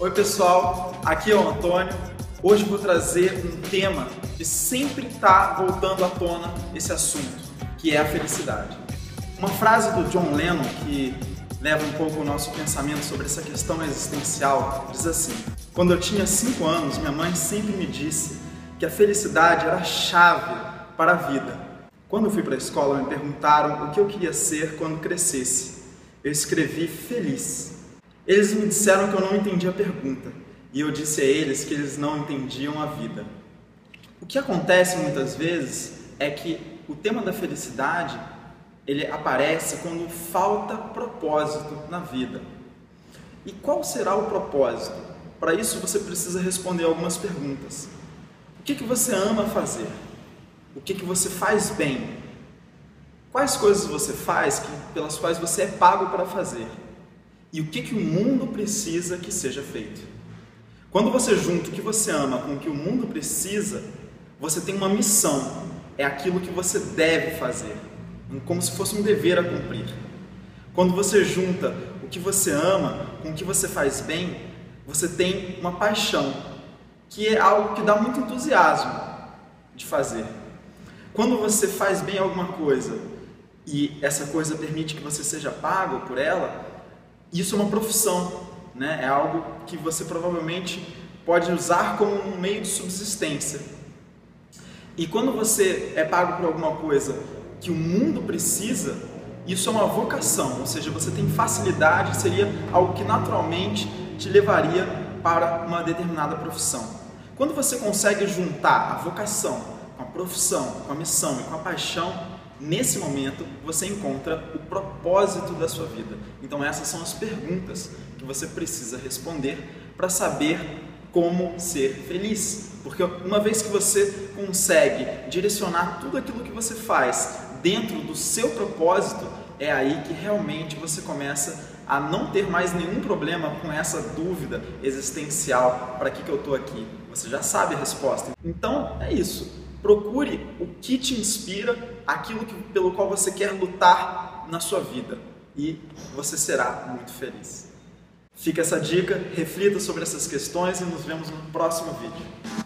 Oi pessoal, aqui é o Antônio. Hoje vou trazer um tema que sempre está voltando à tona esse assunto, que é a felicidade. Uma frase do John Lennon que leva um pouco o nosso pensamento sobre essa questão existencial diz assim: Quando eu tinha 5 anos, minha mãe sempre me disse que a felicidade era a chave para a vida. Quando eu fui para a escola, me perguntaram o que eu queria ser quando crescesse. Eu escrevi feliz. Eles me disseram que eu não entendia a pergunta, e eu disse a eles que eles não entendiam a vida. O que acontece muitas vezes é que o tema da felicidade ele aparece quando falta propósito na vida. E qual será o propósito? Para isso você precisa responder algumas perguntas. O que, que você ama fazer? O que, que você faz bem? Quais coisas você faz que, pelas quais você é pago para fazer? E o que, que o mundo precisa que seja feito. Quando você junta o que você ama com o que o mundo precisa, você tem uma missão, é aquilo que você deve fazer, como se fosse um dever a cumprir. Quando você junta o que você ama com o que você faz bem, você tem uma paixão, que é algo que dá muito entusiasmo de fazer. Quando você faz bem alguma coisa e essa coisa permite que você seja pago por ela, isso é uma profissão, né? é algo que você provavelmente pode usar como um meio de subsistência. E quando você é pago por alguma coisa que o mundo precisa, isso é uma vocação, ou seja, você tem facilidade, seria algo que naturalmente te levaria para uma determinada profissão. Quando você consegue juntar a vocação com a profissão, com a missão e com a paixão, nesse momento você encontra o propósito da sua vida. Então essas são as perguntas que você precisa responder para saber como ser feliz. Porque uma vez que você consegue direcionar tudo aquilo que você faz dentro do seu propósito, é aí que realmente você começa a não ter mais nenhum problema com essa dúvida existencial: para que, que eu estou aqui? Você já sabe a resposta. Então é isso. Procure o que te inspira, aquilo que, pelo qual você quer lutar na sua vida e você será muito feliz. Fica essa dica, reflita sobre essas questões e nos vemos no próximo vídeo.